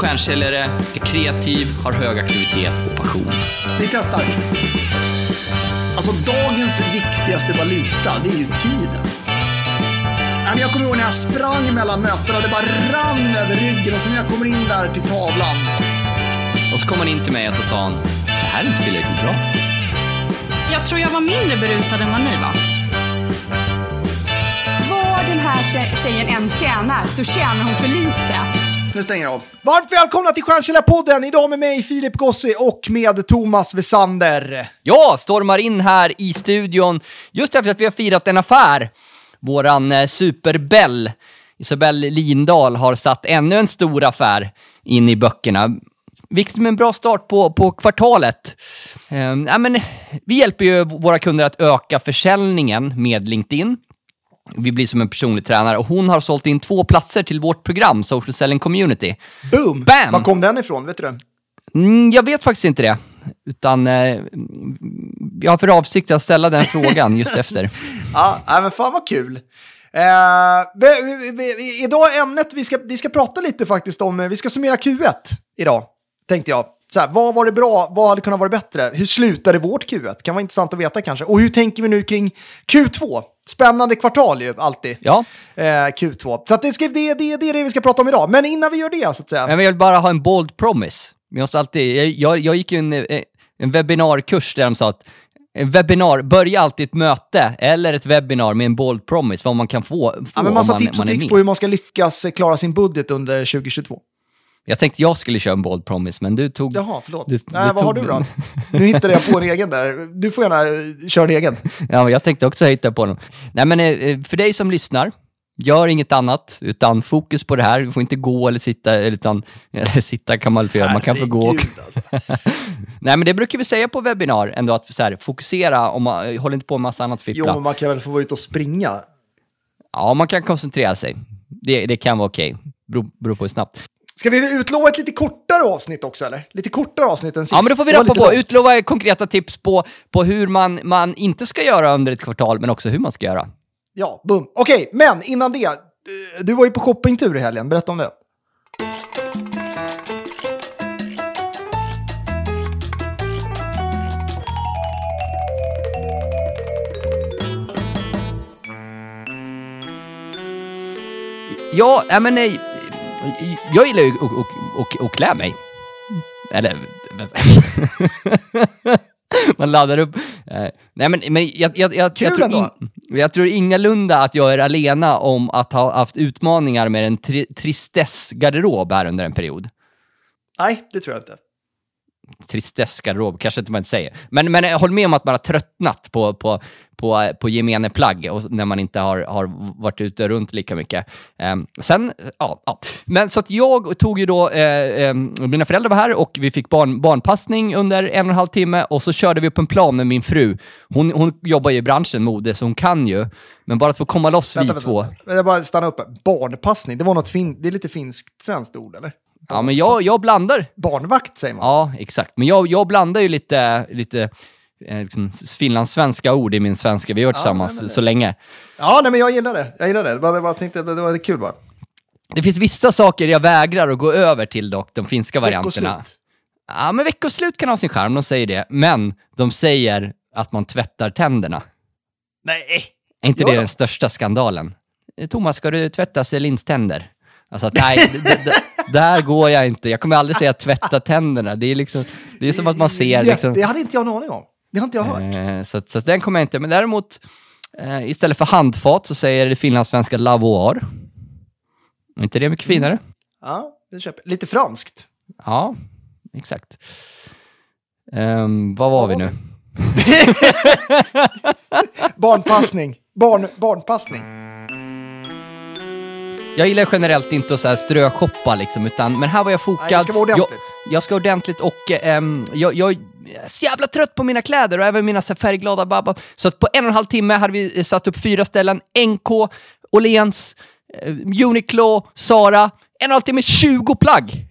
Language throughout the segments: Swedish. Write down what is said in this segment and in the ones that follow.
stjärnsäljare, är kreativ, har hög aktivitet och passion. Vi testar. Alltså dagens viktigaste valuta, det är ju tiden. Jag kommer ihåg när jag sprang mellan mötena och det bara rann över ryggen och så när jag kommer in där till tavlan. Och så kom han in till mig och så sa han, det här är inte tillräckligt bra. Jag tror jag var mindre berusad än vad ni var. Vad den här tje- tjejen än tjänar så tjänar hon för lite. Nu stänger jag av. Varmt välkomna till Stjärnkällarpodden! Idag med mig Filip Gossi och med Thomas Wessander. Ja, stormar in här i studion just efter att vi har firat en affär. Våran eh, superbell, Isabelle Lindahl, har satt ännu en stor affär in i böckerna. Viktigt med en bra start på, på kvartalet. Eh, ja, men, vi hjälper ju våra kunder att öka försäljningen med LinkedIn. Vi blir som en personlig tränare och hon har sålt in två platser till vårt program, Social Selling Community. Boom! Bam! Var kom den ifrån? Vet du det? Mm, jag vet faktiskt inte det. Utan eh, jag har för avsikt att ställa den frågan just efter. Ja, men fan vad kul. Eh, vi, vi, vi, idag är ämnet vi ska, vi ska prata lite faktiskt om, eh, vi ska summera Q1 idag, tänkte jag. Så här, vad var det bra, vad hade kunnat vara bättre? Hur slutade vårt Q1? Kan vara intressant att veta kanske. Och hur tänker vi nu kring Q2? Spännande kvartal ju, alltid. Ja, Eh, Q2. Så det, ska, det, det, det är det vi ska prata om idag. Men innan vi gör det, så att säga. men jag vill bara ha en bold promise. Vi måste alltid, jag, jag, jag gick ju en, eh, en webbinarkurs där de sa att en webbinar, börja alltid ett möte eller ett webbinar med en bold promise, vad man kan få, få Ja, men massa man, tips och tricks på hur man ska lyckas klara sin budget under 2022. Jag tänkte jag skulle köra en bold promise, men du tog... Jaha, förlåt. Du- du vad har du då? den. Nu hittade jag på en egen där. Du får gärna eh, köra en egen. Ja, men jag tänkte också hitta på dem. Nej, men eh, för dig som lyssnar, gör inget annat, utan fokus på det här. Du får inte gå eller sitta, utan, eller sitta kan man väl göra, man kan få gå. Och, Herregud, alltså. nej, men det brukar vi säga på webbinar ändå, att så här, fokusera, om man, håll inte på med massa annat Jo, fippla. men man kan väl få vara ute och springa. Ja, man kan koncentrera sig. Det, det kan vara okej. Beror, beror på hur snabbt. Ska vi utlova ett lite kortare avsnitt också, eller? Lite kortare avsnitt än sist. Ja, men då får vi rappa på. långt. Utlova konkreta tips på, på hur man, man inte ska göra under ett kvartal, men också hur man ska göra. Ja, boom. Okej, men innan det. du- var ju på shoppingtur i helgen. Berätta om det. Ja, men nej. Jag gillar ju att och, och, och klä mig. Eller... Man laddar upp. Eh, Nej, men, men jag, jag, jag, Kul jag, tror in, jag tror ingalunda att jag är alena om att ha haft utmaningar med en tri, tristessgarderob här under en period. Nej, det tror jag inte. Tristessgarderob, kanske inte man inte säger. Men, men håll med om att man har tröttnat på, på, på, på gemene plagg och när man inte har, har varit ute runt lika mycket. Ehm, sen, ja, ja. Men så att jag tog ju då, eh, eh, mina föräldrar var här och vi fick barn, barnpassning under en och en halv timme och så körde vi upp en plan med min fru. Hon, hon jobbar ju i branschen mode, så hon kan ju. Men bara att få komma loss Vänta, vi vänta, två. vänta. Jag bara stanna upp. Barnpassning, det var något fin... Det är lite finskt svenskt ord, eller? Ja, men jag, jag blandar. Barnvakt säger man. Ja, exakt. Men jag, jag blandar ju lite, lite eh, liksom, finlandssvenska ord i min svenska. Vi har varit tillsammans nej, så länge. Ja, nej, men jag gillar det. Jag gillar det. Jag bara, tänkte, det var kul bara. Det finns vissa saker jag vägrar att gå över till dock, de finska varianterna. Veckoslut. Ja, men veckoslut kan ha sin charm, de säger det. Men de säger att man tvättar tänderna. Nej. Är inte Ja det då. den största skandalen? Eh, Thomas, ska du tvätta Celins tänder? Alltså, nej, där går jag inte. Jag kommer aldrig säga tvätta tänderna. Det är liksom, det är som att man ser liksom... Det hade inte jag en aning om. Det har inte jag hört. Eh, så, så den kommer jag inte, men däremot eh, istället för handfat så säger det finlandssvenska lavoir. Är inte det mycket finare? Ja, det köper. Lite franskt. Ja, exakt. Um, vad var Vad vi var nu? Barnpassning. Barn, barnpassning. Jag gillar generellt inte att så här ströshoppa liksom, utan, men här var jag fokad. Nej, det ska vara ordentligt. Jag, jag ska ordentligt och ehm, jag, jag är så jävla trött på mina kläder och även mina så här färgglada babba. Så att på en och en halv timme hade vi satt upp fyra ställen. NK, Åhléns, eh, Uniqlo, Sara. En och en halv timme, 20 plagg!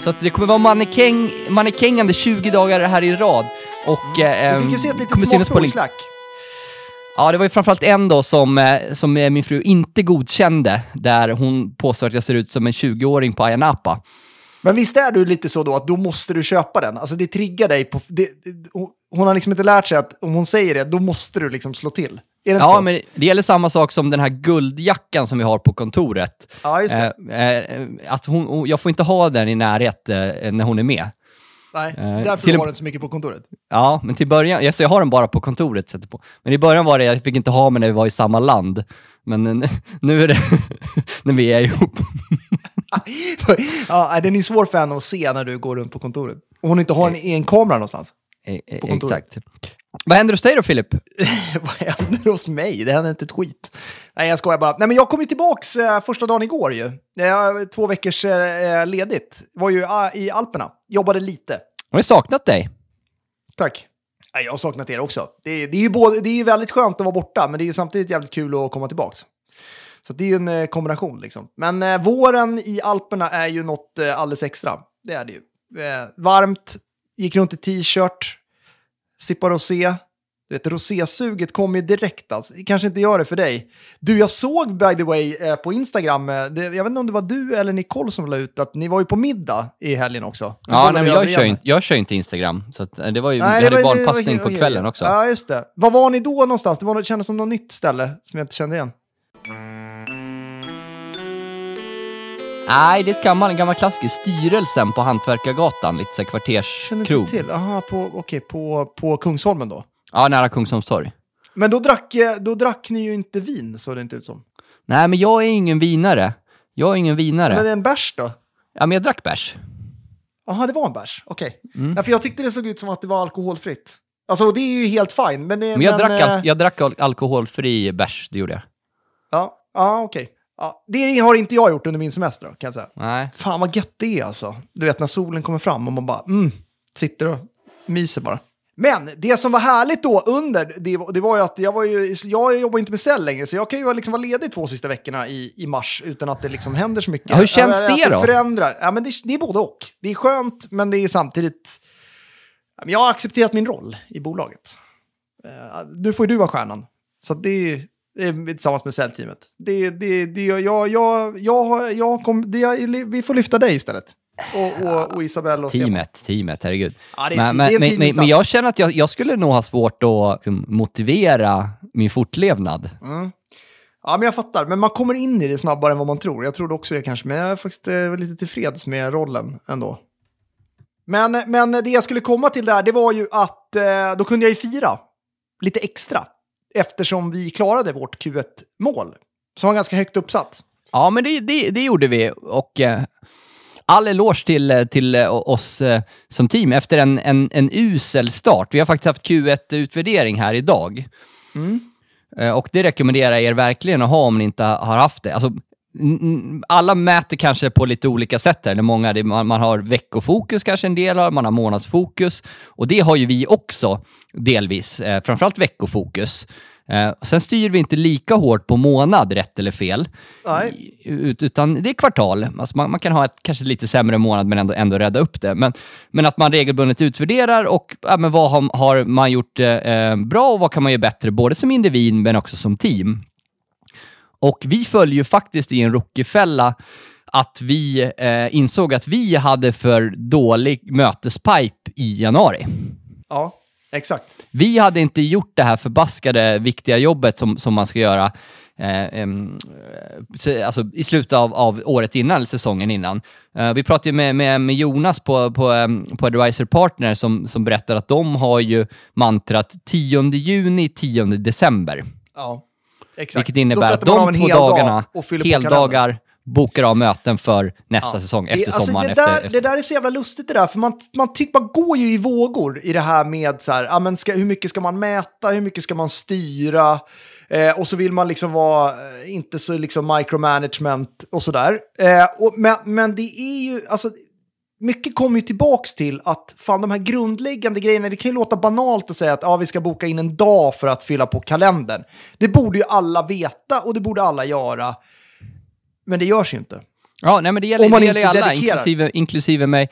Så att det kommer vara mannekäng, mannekängande 20 dagar här i rad. Och, eh, Vi fick ju se ett litet smakprov i Slack. Ja, det var ju framförallt en då som, eh, som eh, min fru inte godkände, där hon påstår att jag ser ut som en 20-åring på Ayia Napa. Men visst är du lite så då att då måste du köpa den? Alltså det triggar dig på... Det, hon har liksom inte lärt sig att om hon säger det, då måste du liksom slå till. Ja, så? men det gäller samma sak som den här guldjackan som vi har på kontoret. Ja, just det. Eh, eh, att hon- jag får inte ha den i närhet eh, när hon är med. Nej, eh, därför till har den så mycket på kontoret. Ja, men till början, ja, så jag har den bara på kontoret. Sätter på. Men i början var det, jag fick inte ha mig när vi var i samma land. Men eh, nu är det när vi är ihop. ja, den är svår för henne att se när du går runt på kontoret. Och hon inte har en, en kamera någonstans. Eh, eh. Exakt. Vad händer hos dig då, Filip? Vad händer hos mig? Det händer inte ett skit. Nej, jag skojar bara. Nej, men jag kom ju tillbaks eh, första dagen igår ju. Eh, två veckors eh, ledigt. Var ju ah, i Alperna. Jobbade lite. Jag har saknat dig. Tack. Jag har saknat er också. Det är, det är ju både, det är ju väldigt skönt att vara borta, men det är ju samtidigt jävligt kul att komma tillbaka. Så det är ju en eh, kombination liksom. Men eh, våren i Alperna är ju något eh, alldeles extra. Det är det ju. Eh, varmt, gick runt i t-shirt, sippade och se. Du vet, rosésuget kommer ju direkt alltså. Det kanske inte gör det för dig. Du, jag såg by the way eh, på Instagram, eh, det, jag vet inte om det var du eller Nicole som la ut att ni var ju på middag i helgen också. Nu Ja, nej, men jag, kör inte, jag kör inte Instagram, så att, eh, det var ju, Nej, vi hade var- barnpassning var- på kvällen också. Ja, just det. Var var ni då någonstans? Det, var, det kändes som något nytt ställe som jag inte kände igen. Nej, det är ett gammal, en gammal klassiker. Styrelsen på Hantverkargatan, lite så här Känner kvarterskrog. inte till. Aha, på, okej, på, på Kungsholmen då. Ja, nära Kungsholms torg. Men då drack, eh, då drack ni ju inte vin, såg det inte ut som. Nej, men jag är ingen vinare. Jag är ingen vinare. Men en bärs då? Ja, men jag drack bärs. Jaha, det var en bärs. Okej. Mm. Ja, för jag tyckte det såg ut som att det var alkoholfritt. Alltså, det är ju helt fine. Men, det, Men jag, drack, eh, al- jag drack al- alkoholfri bärs, det gjorde jag. Ja, ja okej. Ja, det har inte jag gjort under min semester då, kan jag säga. Nej. Fan vad gött det är alltså. Du vet när solen kommer fram och man bara mm, sitter och myser bara. Men det som var härligt då under, det, det var ju att jag, var ju, jag jobbar inte med cell längre, så jag kan ju liksom vara ledig två sista veckorna i, i mars utan att det liksom händer så mycket. Ja, hur känns Att det då? förändrar. Ja, men det, det är både och. Det är skönt, men det är samtidigt... Jag har accepterat min roll i bolaget. Eh, nu får ju du vara stjärnan. Så det är, det tillsammans med säljteamet. Det, det, det, jag, jag, jag, jag, jag kom, det, vi får lyfta dig istället. Och, och, och Isabelle och Stefan. Teamet, teamet, herregud. Ja, det är men, det är en men, men, men, jag känner att jag, jag skulle nog ha svårt att liksom, motivera min fortlevnad. Ja, men jag fattar. Men man kommer in i det snabbare än vad man tror. Jag trodde också det kanske, men jag är faktiskt eh, lite tillfreds med rollen ändå. Men, men det jag skulle komma till där, det var ju att eh, då kunde jag ju fira lite extra. Eftersom vi klarade vårt Q1-mål. Som var ganska högt uppsatt. Ja, men det, det, det gjorde vi och eh, all eloge till, eh, till eh, oss eh, som team efter en, en, en usel start. Vi har faktiskt haft Q1-utvärdering här idag. Eh, och det rekommenderar jag er verkligen att ha om ni inte har haft det. Alltså, alla mäter kanske på lite olika sätt här. Många, man har veckofokus kanske en del har, man har månadsfokus. Och det har ju vi också delvis, eh, framförallt veckofokus. Eh, sen styr vi inte lika hårt på månad, rätt eller fel. Nej. Ut, utan det är kvartal. Alltså man, man kan ha ett kanske lite sämre månad men ändå, ändå rädda upp det. Men, men att man regelbundet utvärderar och ja, men vad har, har man gjort eh, bra och vad kan man göra bättre, både som individ men också som team. Och vi följer ju faktiskt i en rookiefälla att vi eh, insåg att vi hade för dålig mötespipe i januari. Ja, exakt. Vi hade inte gjort det här förbaskade viktiga jobbet som, som man ska göra eh, em, eh, alltså, i slutet av, av året innan, eller säsongen innan. Eh, vi pratade med, med, med Jonas på, på, på Advisor Partner som, som berättar att de har ju mantrat 10 juni, 10 december. Ja, exakt. Vilket innebär att de två dag dagarna, kalendern. heldagar, bokar av möten för nästa Ja. säsong, efter alltså, sommaren. det, efter, där, efter. det där är så jävla lustigt det där, för man, man, tycker, man går ju i vågor i det här med så här, ja, men ska, hur mycket ska man mäta, hur mycket ska man styra, eh, och så vill man liksom vara, eh, inte så liksom micromanagement och sådär. Eh, och, men, men det är ju, alltså, mycket kommer ju tillbaks till att fan de här grundläggande grejerna, det kan ju låta banalt att säga att ja, vi ska boka in en dag för att fylla på kalendern. Det borde ju alla veta och det borde alla göra. Men det görs ju inte. Ja, nej, men det gäller, Om man det gäller inte alla, dedikerar. inklusive, inklusive mig,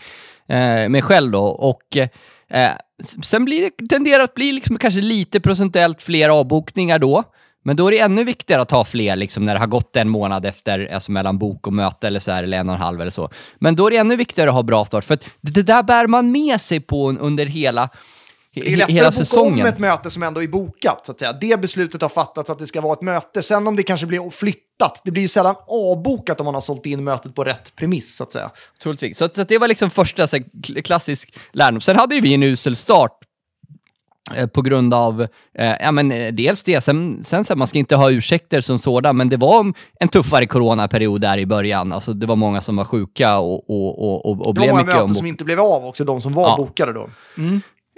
eh, mig själv då. Och eh, sen blir det, tenderar att bli liksom kanske lite procentuellt fler avbokningar då. Men då är det ännu viktigare att ha fler liksom, när det har gått en månad efter, alltså mellan bok och möte eller så här, eller en och en halv eller så. Men då är det ännu viktigare att ha bra start, för det, där bär man med sig på un- under hela, Det är lättare att boka om ett möte som ändå är bokat, så att säga. Det beslutet har fattats att det ska vara ett möte. Sen om det kanske blir flyttat, det blir ju sällan avbokat om man har sålt in mötet på rätt premiss, så att säga. Troligtvis. Så, att- så att det var liksom första så här, kl- klassisk lärdom. Sen hade ju vi en usel start eh, på grund av, eh, ja men eh, dels det, sen, sen så här, man ska inte ha ursäkter som sådan, men det var en tuffare coronaperiod där i början. Alltså det var många som var sjuka och, och, och, och, och Det var blev många mycket möten ombok- som inte blev av också, de som var Ja. bokade då.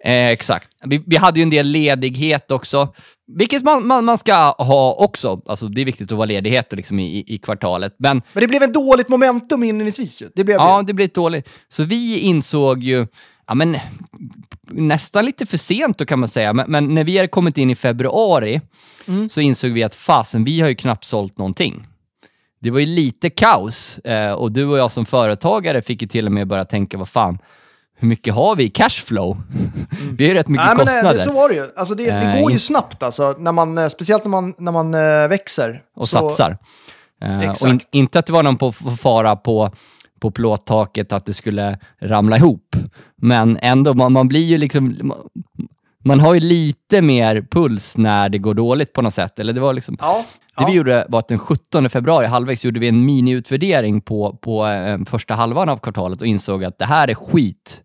Eh, exakt. Vi, vi hade ju en del ledighet också, vilket man, man, man ska ha också. Alltså det är viktigt att vara ledighet liksom i, i, kvartalet. Men Men det blev ett dåligt momentum inledningsvis. Det blev Ja, det. det blev dåligt. Så vi insåg ju, ja men nästan lite för sent då kan man säga, men, men när vi hade kommit in i februari så insåg vi att fasen, vi har ju knappt sålt någonting. Det var ju lite kaos eh, och du och jag som företagare fick ju till och med börja tänka, vad fan, hur mycket har vi i cashflow? vi har ju rätt mycket Nej, men eh, kostnader. det, så var det ju. Alltså det, det Eh, går ju snabbt, alltså, när man, eh, speciellt när man, när man växer. och Så- satsar. Eh, och in, Exakt. inte att det var någon på, på fara på, på plåttaket att det skulle ramla ihop. Men ändå, man, man blir ju liksom... Man, har ju lite mer puls när det går dåligt på något sätt. Eller det var liksom... Ja, Det ja. vi gjorde var att den 17 februari, halvvägs, gjorde vi en miniutvärdering på, på eh, första halvan av kvartalet och insåg att det här är skit.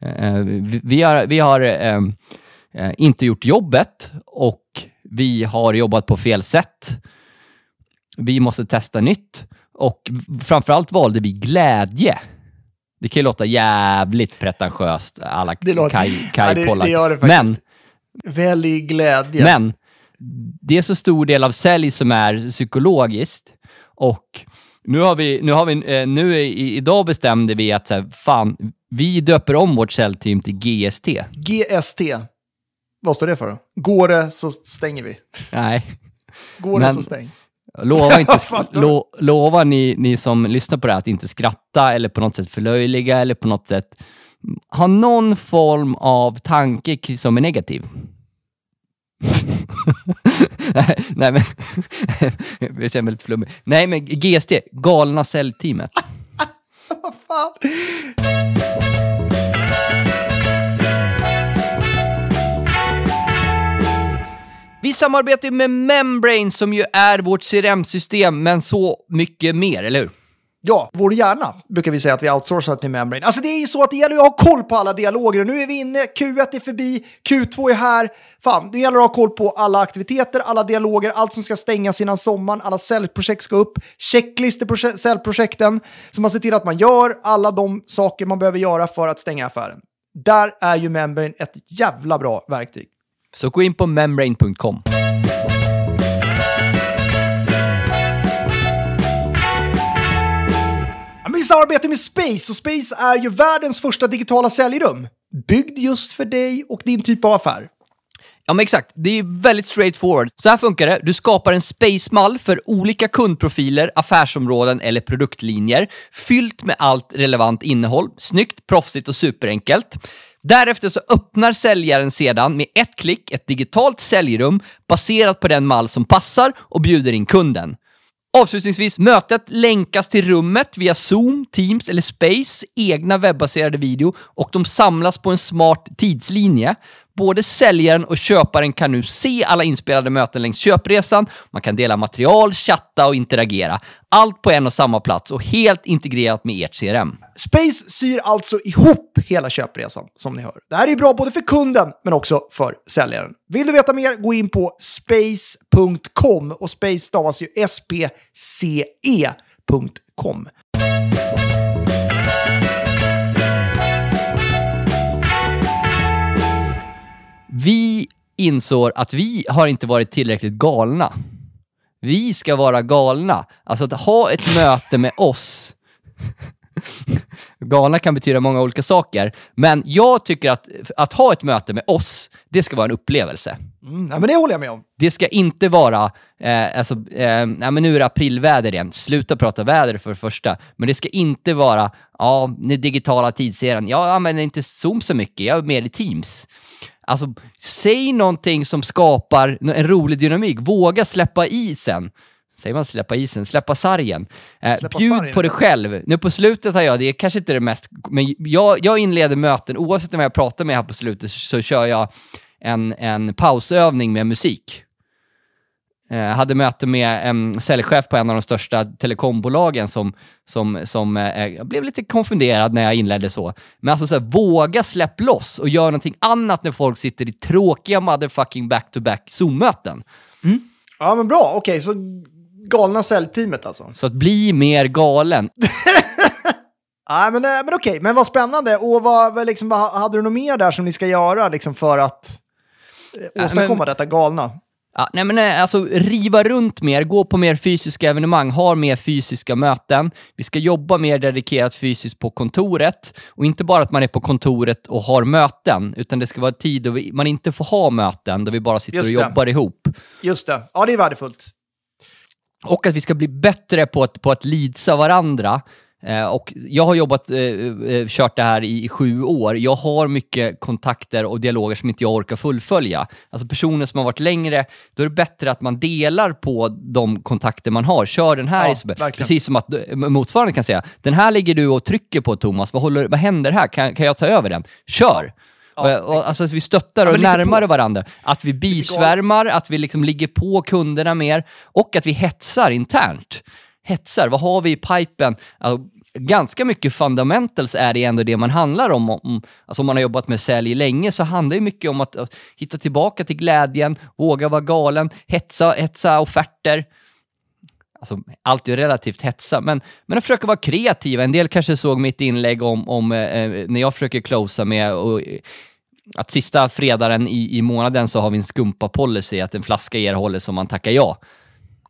Eh, vi, vi har, vi har eh, eh, inte gjort jobbet och vi har jobbat på fel sätt. Vi måste testa nytt och framförallt valde vi glädje. Det kan ju låta jävligt pretentiöst, alla Det låter- Kaj, Ja, det- det det Men. Välj glädje. men det är så stor del av sälj som är psykologiskt och nu har vi, nu har vi, eh, nu i, idag bestämde vi att så här, fan, vi döper om vårt säljteam till GST. GST. Vad står det för då? Går det så stänger vi. Nej, Går det Men- så stäng. Lova inte, lo, lova ni, ni som lyssnar på det här att inte skratta eller på något sätt förlöjliga eller på något sätt ha någon form av tanke som är negativ. nej, nej, men jag känner mig lite flummig. Nej, men GST, galna säljteamet. Vad fan? Vi samarbetar ju med Membrane som ju är vårt CRM-system, men så mycket mer, eller hur? Ja, vår hjärna brukar vi säga att vi outsourcar till Membrane. Alltså det är ju så att det gäller att ha koll på alla dialoger. Nu är vi inne, Q1 är förbi, Q2 är här. Fan, det gäller att ha koll på alla aktiviteter, alla dialoger, allt som ska stängas innan sommaren, alla säljprojekt ska upp, checklistor på säljprojekten. Så man ser till att man gör alla de saker man behöver göra för att stänga affären. Där är ju Membrane ett jävla bra verktyg. Så gå in på membrane.com. Vi samarbetar med Space och Space är ju världens första digitala säljrum. Byggd just för dig och din typ av affär. Ja, men exakt. Det är väldigt straightforward. Så här funkar det. Du skapar en space-mall för olika kundprofiler, affärsområden eller produktlinjer, fyllt med allt relevant innehåll. Snyggt, proffsigt och superenkelt. Därefter så öppnar säljaren sedan med ett klick ett digitalt säljrum baserat på den mall som passar och bjuder in kunden. Avslutningsvis, mötet länkas till rummet via Zoom, Teams eller Space egna webbaserade video och de samlas på en smart tidslinje. Både säljaren och köparen kan nu se alla inspelade möten längs köpresan, man kan dela material, chatta och interagera. Allt på en och samma plats och helt integrerat med ert CRM. Space syr alltså ihop hela köpresan, som ni hör. Det här är ju bra både för kunden, men också för säljaren. Vill du veta mer, gå in på space.com och space stavas ju S-P-C-E.com. Vi insåg att vi har inte varit tillräckligt galna. Vi ska vara galna. Alltså att ha ett möte med oss Galna kan betyda många olika saker, men jag tycker att, att ha ett möte med oss, det ska vara en upplevelse. Mm, ja, men det håller jag med om. Det ska inte vara, eh, alltså, eh, nej, men nu är det aprilväder igen, sluta prata väder för det första. Men det ska inte vara, ja, den digitala tidseran, jag använder inte Zoom så mycket, jag är mer i Teams. Alltså, säg någonting som skapar en rolig dynamik. Våga släppa isen. Säger man släppa isen? Släppa sargen. Eh, Släppa bjud sargen, på dig själv. Nu på slutet har jag, det är kanske inte det mest, men jag, jag inleder möten, oavsett vem jag pratar med här på slutet, så kör jag en, en pausövning med musik. Eh, Jag hade möte med en säljchef på en av de största telekombolagen som, som, som eh, jag blev lite konfunderad när jag inledde så. Men alltså så här, våga släpp loss och gör någonting annat när folk sitter i tråkiga motherfucking back-to-back Zoom-möten. Ja, men bra. Okej, så galna säljteamet alltså. Så att bli mer galen. Nej, men, eh, men okej, men vad spännande. Och vad, liksom, vad, hade du något mer där som ni ska göra liksom, för att eh, Ja, åstadkomma men- detta galna? Ja, nej men eh, alltså riva runt mer, gå på mer fysiska evenemang, ha mer fysiska möten. Vi ska jobba mer dedikerat fysiskt på kontoret. Och inte bara att man är på kontoret och har möten, utan det ska vara tid då vi, man inte får ha möten, där vi bara sitter och jobbar ihop. Just det, ja det är värdefullt. Och att vi ska bli bättre på att, på att leadsa varandra. Eh, och jag har jobbat, eh, eh, kört det här i, i sju år. Jag har mycket kontakter och dialoger som inte jag orkar fullfölja. Alltså personer som har varit längre, då är det bättre att man delar på de kontakter man har. Kör den här Ja. Precis som att motsvarande kan säga, den här ligger du och trycker på Thomas, vad, håller, vad händer här? Kan, kan jag ta över den? Kör! Ja, och, alltså att vi stöttar Ja, och närmare på. varandra. Att vi bisvärmar, att vi liksom ligger på kunderna mer och att vi hetsar internt. Hetsar, vad har vi i pipen? Alltså, ganska mycket fundamentals är det ändå det man handlar om. om alltså om man har jobbat med sälj länge så handlar det mycket om att, hitta tillbaka till glädjen, våga vara galen, hetsa, hetsa offerter. Alltså, allt är ju relativt hetsa, men, men att försöka vara kreativa. En del kanske såg mitt inlägg om, om eh, eh när jag försöker closea med och, eh, att sista fredagen i, i månaden så har vi en skumpa-policy, att en flaska erhåller som man tackar ja.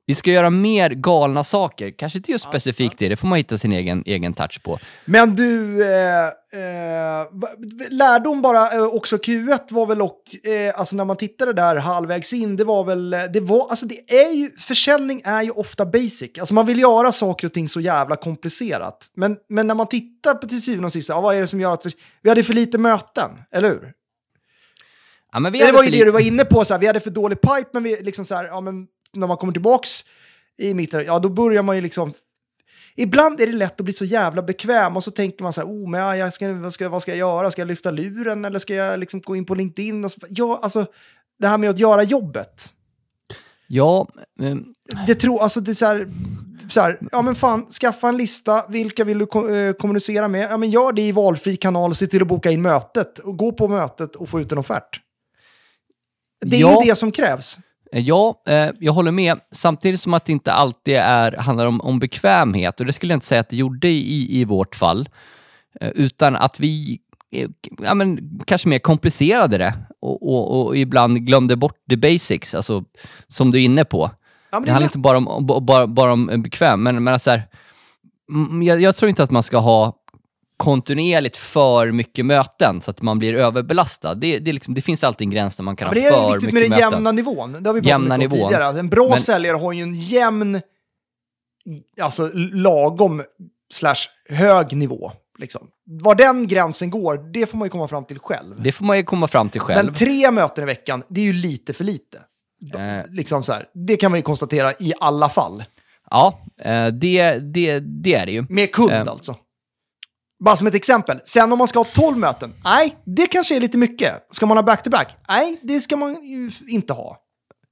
Vi ska göra mer galna saker, kanske inte just specifikt det, det får man hitta sin egen, egen touch på. Men du, eh, eh, lärdom bara eh, också Q1 var väl och, eh, alltså när man tittade där halvvägs in, det var väl, eh, det var, alltså det är ju, försäljning är ju ofta basic. Alltså man vill göra saker och ting så jävla komplicerat. Men, men när man tittar på till syvende och sist, ja, vad är det som gör att, för, vi hade för lite möten, eller hur? Ja, men vi det var ju det du var inne på, så här, vi hade för dålig pipe, men vi liksom så här, ja men när man kommer tillbaks i mitten, ja då börjar man ju liksom Ibland är det lätt att bli så jävla bekväm och så tänker man så här, oh, men ja, jag ska, vad, ska, vad ska jag göra? Ska jag lyfta luren eller ska jag liksom gå in på LinkedIn? Och så, ja, alltså det här med att göra jobbet. Ja, eh, Det tror, alltså det är så här, så här, ja men fan, skaffa en lista, vilka vill du ko- eh, kommunicera med? Ja men gör det i valfri kanal, se till att boka in mötet och gå på mötet och få ut en offert. Det är Ja. ju det som krävs. Eh, Ja, eh, jag håller med. Samtidigt som att det inte alltid är, handlar om, om bekvämhet, och det skulle jag inte säga att det gjorde i, i vårt fall, eh, utan att vi eh, ja, men, kanske mer komplicerade det och, och, och ibland glömde bort the basics, alltså som du är inne på. Ja, Det det handlar inte bara om, bara, bara om bekväm, men, men alltså här, mm, jag, jag tror inte att man ska ha kontinuerligt för mycket möten så att man blir överbelastad. Det, det, liksom, det finns alltid en gräns där man kan Ja, ha det är för viktigt mycket med den möten. jämna nivån. Det har vi pratat Jämna mycket om nivån. tidigare. Alltså, En bra Men- säljare har ju en jämn, alltså lagom slash hög nivå. Liksom. Var den gränsen går, det får man ju komma fram till själv. Det får man ju komma fram till själv. Men tre möten i veckan, det är ju lite för lite. Eh. Liksom så här. Det kan man ju konstatera i alla fall. Ja, eh, det, det, det är det ju. Med kund Eh. alltså. Bara som ett exempel. Sen om man ska ha 12 möten, nej, det kanske är lite mycket. Ska man ha back-to-back? Nej, det ska man ju inte ha.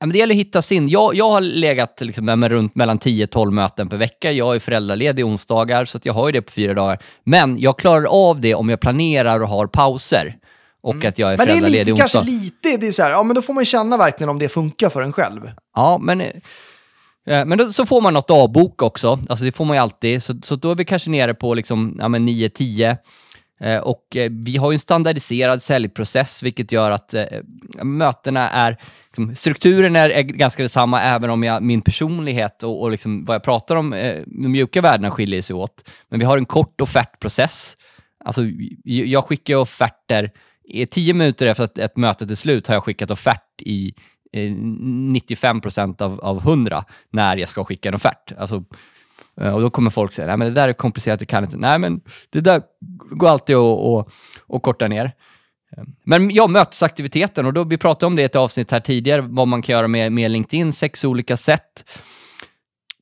Ja, men det gäller att hitta sin. Jag, jag har legat liksom med runt mellan 10-12 möten per vecka. Jag är föräldraledig onsdagar, så jag har ju det på fyra dagar. Men jag klarar av det om jag planerar och har pauser. Och att jag är Mm. Men det är föräldraledig lite, kanske lite, det är så här, ja men då får man känna verkligen om det funkar för en själv. Ja, men, eh, Eh, men då, så får man något avbok också. Alltså det får man ju alltid. Så, så då är vi kanske nere på liksom, ja, 9-10. Eh, och eh, vi har ju en standardiserad säljprocess, vilket gör att eh, mötena är liksom strukturen är, är ganska detsamma, även om jag, min personlighet och, och liksom, vad jag pratar om, eh, de mjuka värdena skiljer sig åt. Men vi har en kort offertprocess. Alltså, jag skickar offerter, i tio minuter efter att ett mötet är slut har jag skickat offert i Eh, 95 procent av, av 100 när jag ska skicka en offert. Alltså, eh, och då kommer folk säga, nej men det där är komplicerat, det kan inte. Nej men det där går alltid att, att, att korta ner. Eh, men ja, mötesaktiviteten, och då, vi pratade om det i ett avsnitt här tidigare, vad man kan göra med, med LinkedIn, sex olika sätt.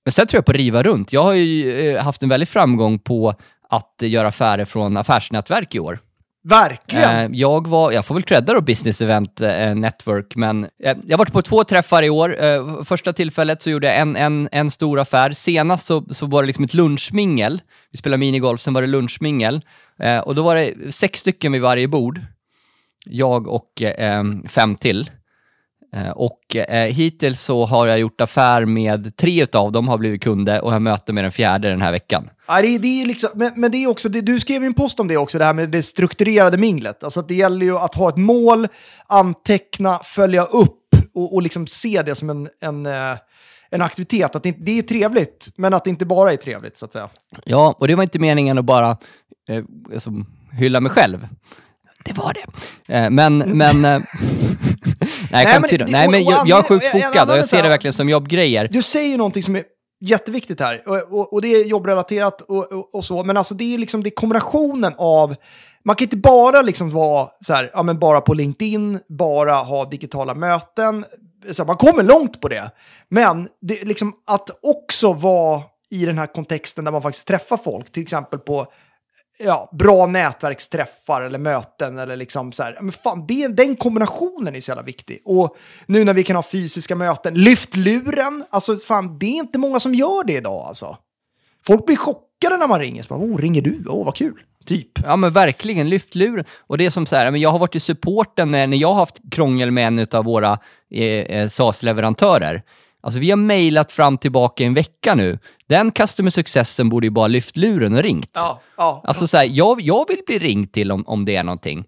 Men sen tror jag på att riva runt. Jag har ju haft en väldig framgång på att göra affärer från affärsnätverk i år. Verkligen. Eh, jag, var, jag får väl credda då Business Event eh, Network, men eh, jag har varit på två träffar i år. Första tillfället så gjorde jag en, en, en stor affär. Senast så, så var det liksom ett lunchmingel. Vi spelade minigolf, sen var det lunchmingel. Och då var det sex stycken vid varje bord. Jag och fem till. Eh, och eh, hittills så har jag gjort affär med tre utav dem, har blivit kunder och jag möter med den fjärde den här veckan. Ja, det, är- det är liksom, men, men det är också, det, du skrev ju en post om det också, det här med det strukturerade minglet. Alltså det gäller ju att ha ett mål, anteckna, följa upp och, och liksom se det som en, en, eh, en aktivitet. Att det, det är trevligt, men att det inte bara är trevligt så att säga. Ja, och det var inte meningen att bara eh, alltså, hylla mig själv. Det var det. Eh, men, men... Eh, nej, Nej, men det- nej, men jag, jag är sjukt fokad och jag ser det verkligen som jobbgrejer. Du säger ju någonting som är jätteviktigt här, och, och, och det är jobbrelaterat och, och, och så, men alltså det är liksom det är kombinationen av man kan inte bara liksom vara så här, ja, men bara på LinkedIn, bara ha digitala möten. Så man kommer långt på det. Men det, liksom att också vara i den här kontexten där man faktiskt träffar folk, till exempel på ja, bra nätverksträffar eller möten eller liksom så här. Men fan, det, den kombinationen är så jävla viktig. Och nu när vi kan ha fysiska möten, lyft luren. Alltså fan, det är inte många som gör det idag alltså. Folk blir chockade när man ringer. Så bara, oh, ringer du? Åh, vad kul. Typ. Ja men verkligen, lyft luren. Och det är som så här, men jag har varit i supporten när, när jag har haft krångel med en av våra eh, eh, SaaS-leverantörer. Alltså vi har mejlat fram tillbaka i en vecka nu. Den customer successen borde ju bara lyft luren och ringt. Ja, ja. Alltså så här, jag, jag vill bli ringd till om, om det är någonting.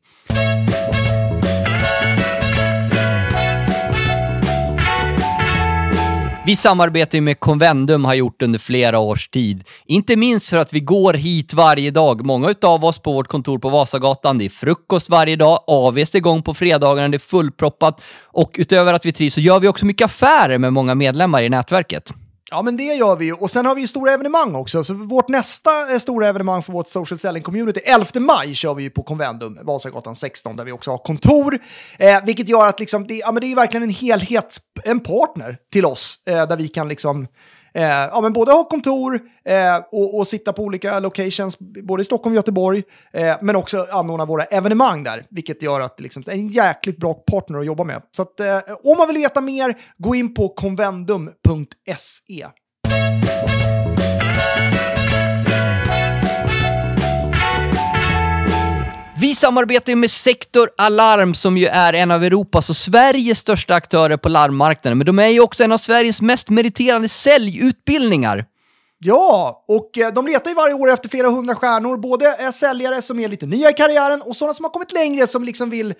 Vi samarbetar ju med Convendum har gjort under flera års tid. Inte minst för att vi går hit varje dag. Många utav oss på vårt kontor på Vasagatan, det är frukost varje dag, AWs är igång på fredagarna, det är fullproppat och utöver att vi trivs så gör vi också mycket affärer med många medlemmar i nätverket. Ja, men det gör vi ju. Och sen har vi ju stora evenemang också. Så vårt nästa eh, stora evenemang för vårt social selling community, 11 maj, kör vi ju på Convendum, Vasagatan 16, där vi också har kontor. Eh, vilket gör att liksom, det, ja, men det är verkligen en helhet, en partner till oss, eh, där vi kan liksom Eh, ja, men både ha kontor eh, och, och sitta på olika locations, både i Stockholm och Göteborg, eh, men också anordna våra evenemang där, vilket gör att liksom, det är en jäkligt bra partner att jobba med. Så att, eh, om man vill veta mer, gå in på convendum.se. Vi samarbetar ju med Sektor Alarm som ju är en av Europas och Sveriges största aktörer på larmmarknaden. Men de är ju också en av Sveriges mest meriterande säljutbildningar. Ja, och eh, de letar ju varje år efter flera hundra stjärnor. Både eh, säljare som är lite nya i karriären och sådana som har kommit längre som liksom vill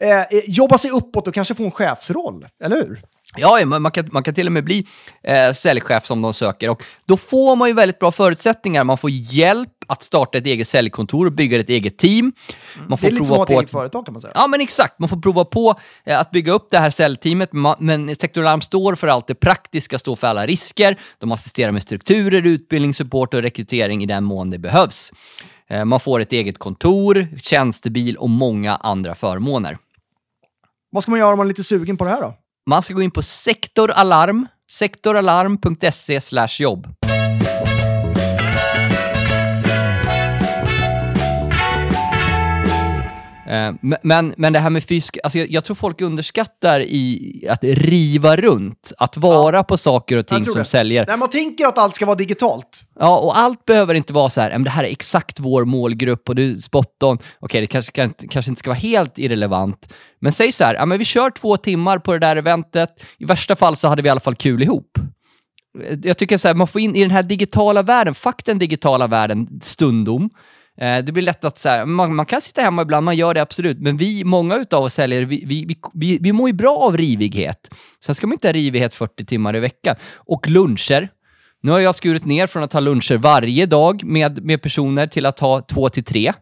eh, eh jobba sig uppåt och kanske få en chefsroll. Eller hur? Ja, man man kan, man kan till och med bli eh, säljchef som de söker och då får man ju väldigt bra förutsättningar. Man får hjälp att starta ett eget säljkontor och bygga ett eget team. Man Det får är lite som att ha ett eget företag kan man säga. Ja, men exakt. Man får prova på eh, att bygga upp det här säljteamet, men Sector Alarm står för allt det praktiska, står för alla risker. De assisterar med strukturer, utbildning, support och rekrytering i den mån det behövs. Eh, Man får ett eget kontor, tjänstebil och många andra förmåner. Vad ska man göra om man är lite sugen på det här då? Man ska gå in på sektoralarm, sektoralarm.se jobb. Men- Men, men det här med fysisk, alltså jag, jag tror folk underskattar i att riva runt, att vara på saker och ting som det. säljer. Nej, man tänker att allt ska vara digitalt. Ja, och allt behöver inte vara så här, "Ja, det här är exakt vår målgrupp och du spot on. Okej, det kanske, kan, kanske inte ska vara helt irrelevant. Men säg så här, ja, men vi kör två timmar på det där eventet. I värsta fall så hade vi i alla fall kul ihop. Jag tycker så här, man får in i den här digitala världen, fuck den digitala världen stundom. Eh, det blir lätt att så här, man, man kan sitta hemma ibland, man gör det absolut, men vi, många utav oss säljare, vi, vi, vi, vi, mår ju bra av rivighet. Sen ska man inte ha rivighet 40 timmar i veckan. Och luncher. Nu har jag skurit ner från att ha luncher varje dag med, med personer till att ha två till tre.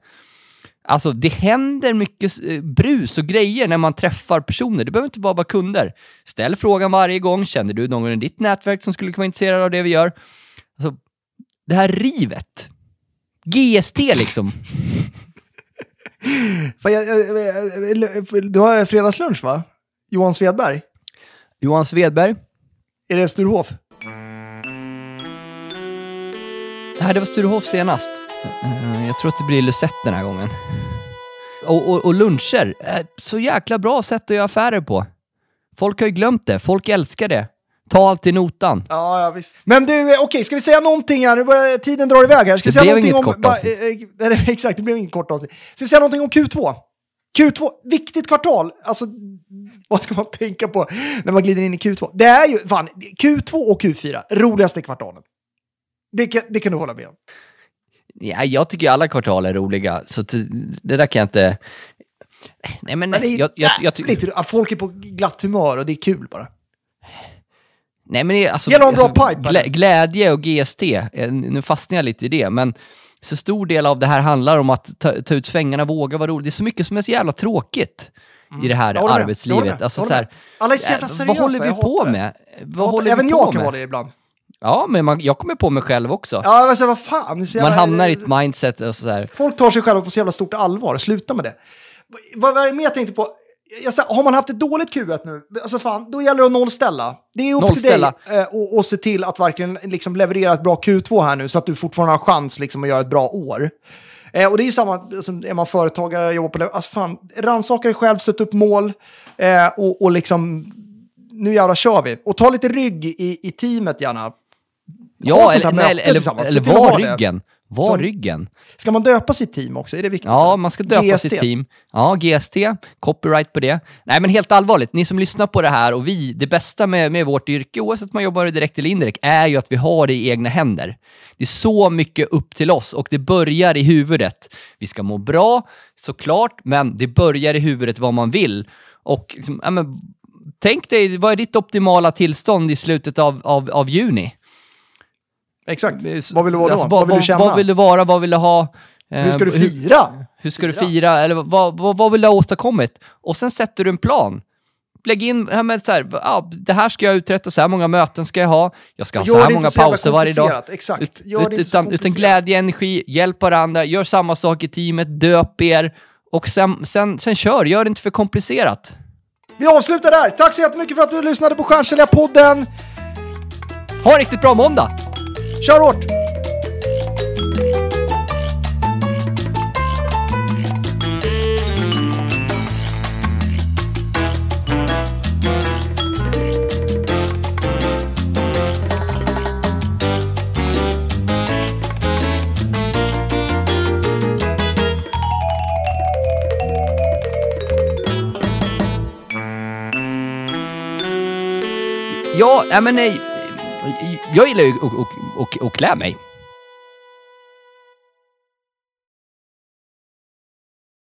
Alltså det händer mycket eh, brus och grejer när man träffar personer. Det behöver inte bara vara kunder. Ställ frågan varje gång. Känner du någon i ditt nätverk som skulle kunna vara intresserad av det vi gör? Alltså, det här rivet. GST liksom. Fan, jag, jag, jag, du har fredagslunch va? Johan Svedberg? Johan Svedberg. Är det Sturehof? Nej, det var Sturehof senast. Eh, Jag tror att det blir Lucette den här gången. Och, och, och luncher, eh, så jäkla bra sätt att göra affärer på. Folk har ju glömt det, folk älskar det. Ta allt till notan. Ja, ja visst. Men du, eh, okej, ska vi säga någonting här? Nu börjar tiden drar iväg här. Ska Det vi säga blev någonting inget om... kort ba- avsnitt. eh, eh, exakt, det blev inget kort avsnitt. Ska vi säga någonting om Q2? Q2, viktigt kvartal. Alltså, vad ska man tänka på när man glider in i Q2? Det är ju, fan, Q2 och Q4, roligaste kvartalen. Det kan, det kan du hålla med om. Ja, jag tycker alla kvartal är roliga, så det där kan jag inte... Nej, men Men det är jag, jag, jag, att folk är på glatt humör och det är kul bara. Nej, men det alltså, en bra alltså, pipe, glä, glädje och GST, eh, nu fastnar jag lite i det, men så stor del av det här handlar om att ta, ta ut svängarna, våga vara rolig. Det är så mycket som är så jävla tråkigt i det här Mm. Jag håller arbetslivet. med. Alltså, så här. Alla är så äh, jävla vad seriösa, håller vi på det. med? Vad håller Även vi på jag kan med? vara det ibland. Ja, men man, jag kommer på mig själv också. Ja, men så, vad fan. det så man jävla- hamnar i ett mindset och sådär. Folk tar sig själva på så jävla stort allvar. Sluta med det. Vad vad är det mer jag tänkte på? Jag, har man haft ett dåligt Q1 nu, alltså fan, då gäller det att nollställa. Det är upp Nollställa. till dig eh, och, och se till att verkligen liksom leverera ett bra Q2 här nu så att du fortfarande har chans liksom, att göra ett bra år. Eh, och det är ju samma, som är man företagare, jobbar på alltså fan, rannsaka dig själv, sätt upp mål eh, och, och liksom, nu jävlar kör vi. Och ta lite rygg i, i teamet gärna. Ja, eller, nej, eller, eller att var ha det. Var Som- ryggen. Ska man döpa sitt team också? Är det viktigt? Ja, man ska döpa GST. sitt team. Ja, GST, copyright på det. Nej, men helt allvarligt, ni som lyssnar på det här och vi, det bästa med, med vårt yrke, oavsett om man jobbar direkt eller indirekt, är ju att vi har det i egna händer. Det är så mycket upp till oss och det börjar i huvudet. Vi ska må bra, såklart, men det börjar i huvudet vad man vill. Och liksom, ja, men, tänk dig, vad är ditt optimala tillstånd i slutet av, av, av juni? Exakt. Vad vill du vara då? Alltså, vad, vill du känna? Vad vill du vara? Vad vill du ha? Hur ska du Eh, fira? hur ska du Fira. fira? Eller vad, vad, vad vill du ha åstadkommit? Och sen sätter du en plan. Lägg in, ja, men så här, ja, det här ska jag uträtta, så här många möten ska jag ha, jag ska ha Gör så här många så pauser varje dag. exakt. Ut, utan, utan glädje, energi, hjälp varandra, gör samma sak i teamet, döp er och sen, sen, sen kör, gör det inte för komplicerat. Vi avslutar där. Tack så jättemycket för att du lyssnade på Stjärnsäljarpodden. Ha en riktigt bra måndag! Kör hårt! Ja, nej, men nej. Jag gillar ju att- att- att- att klä mig.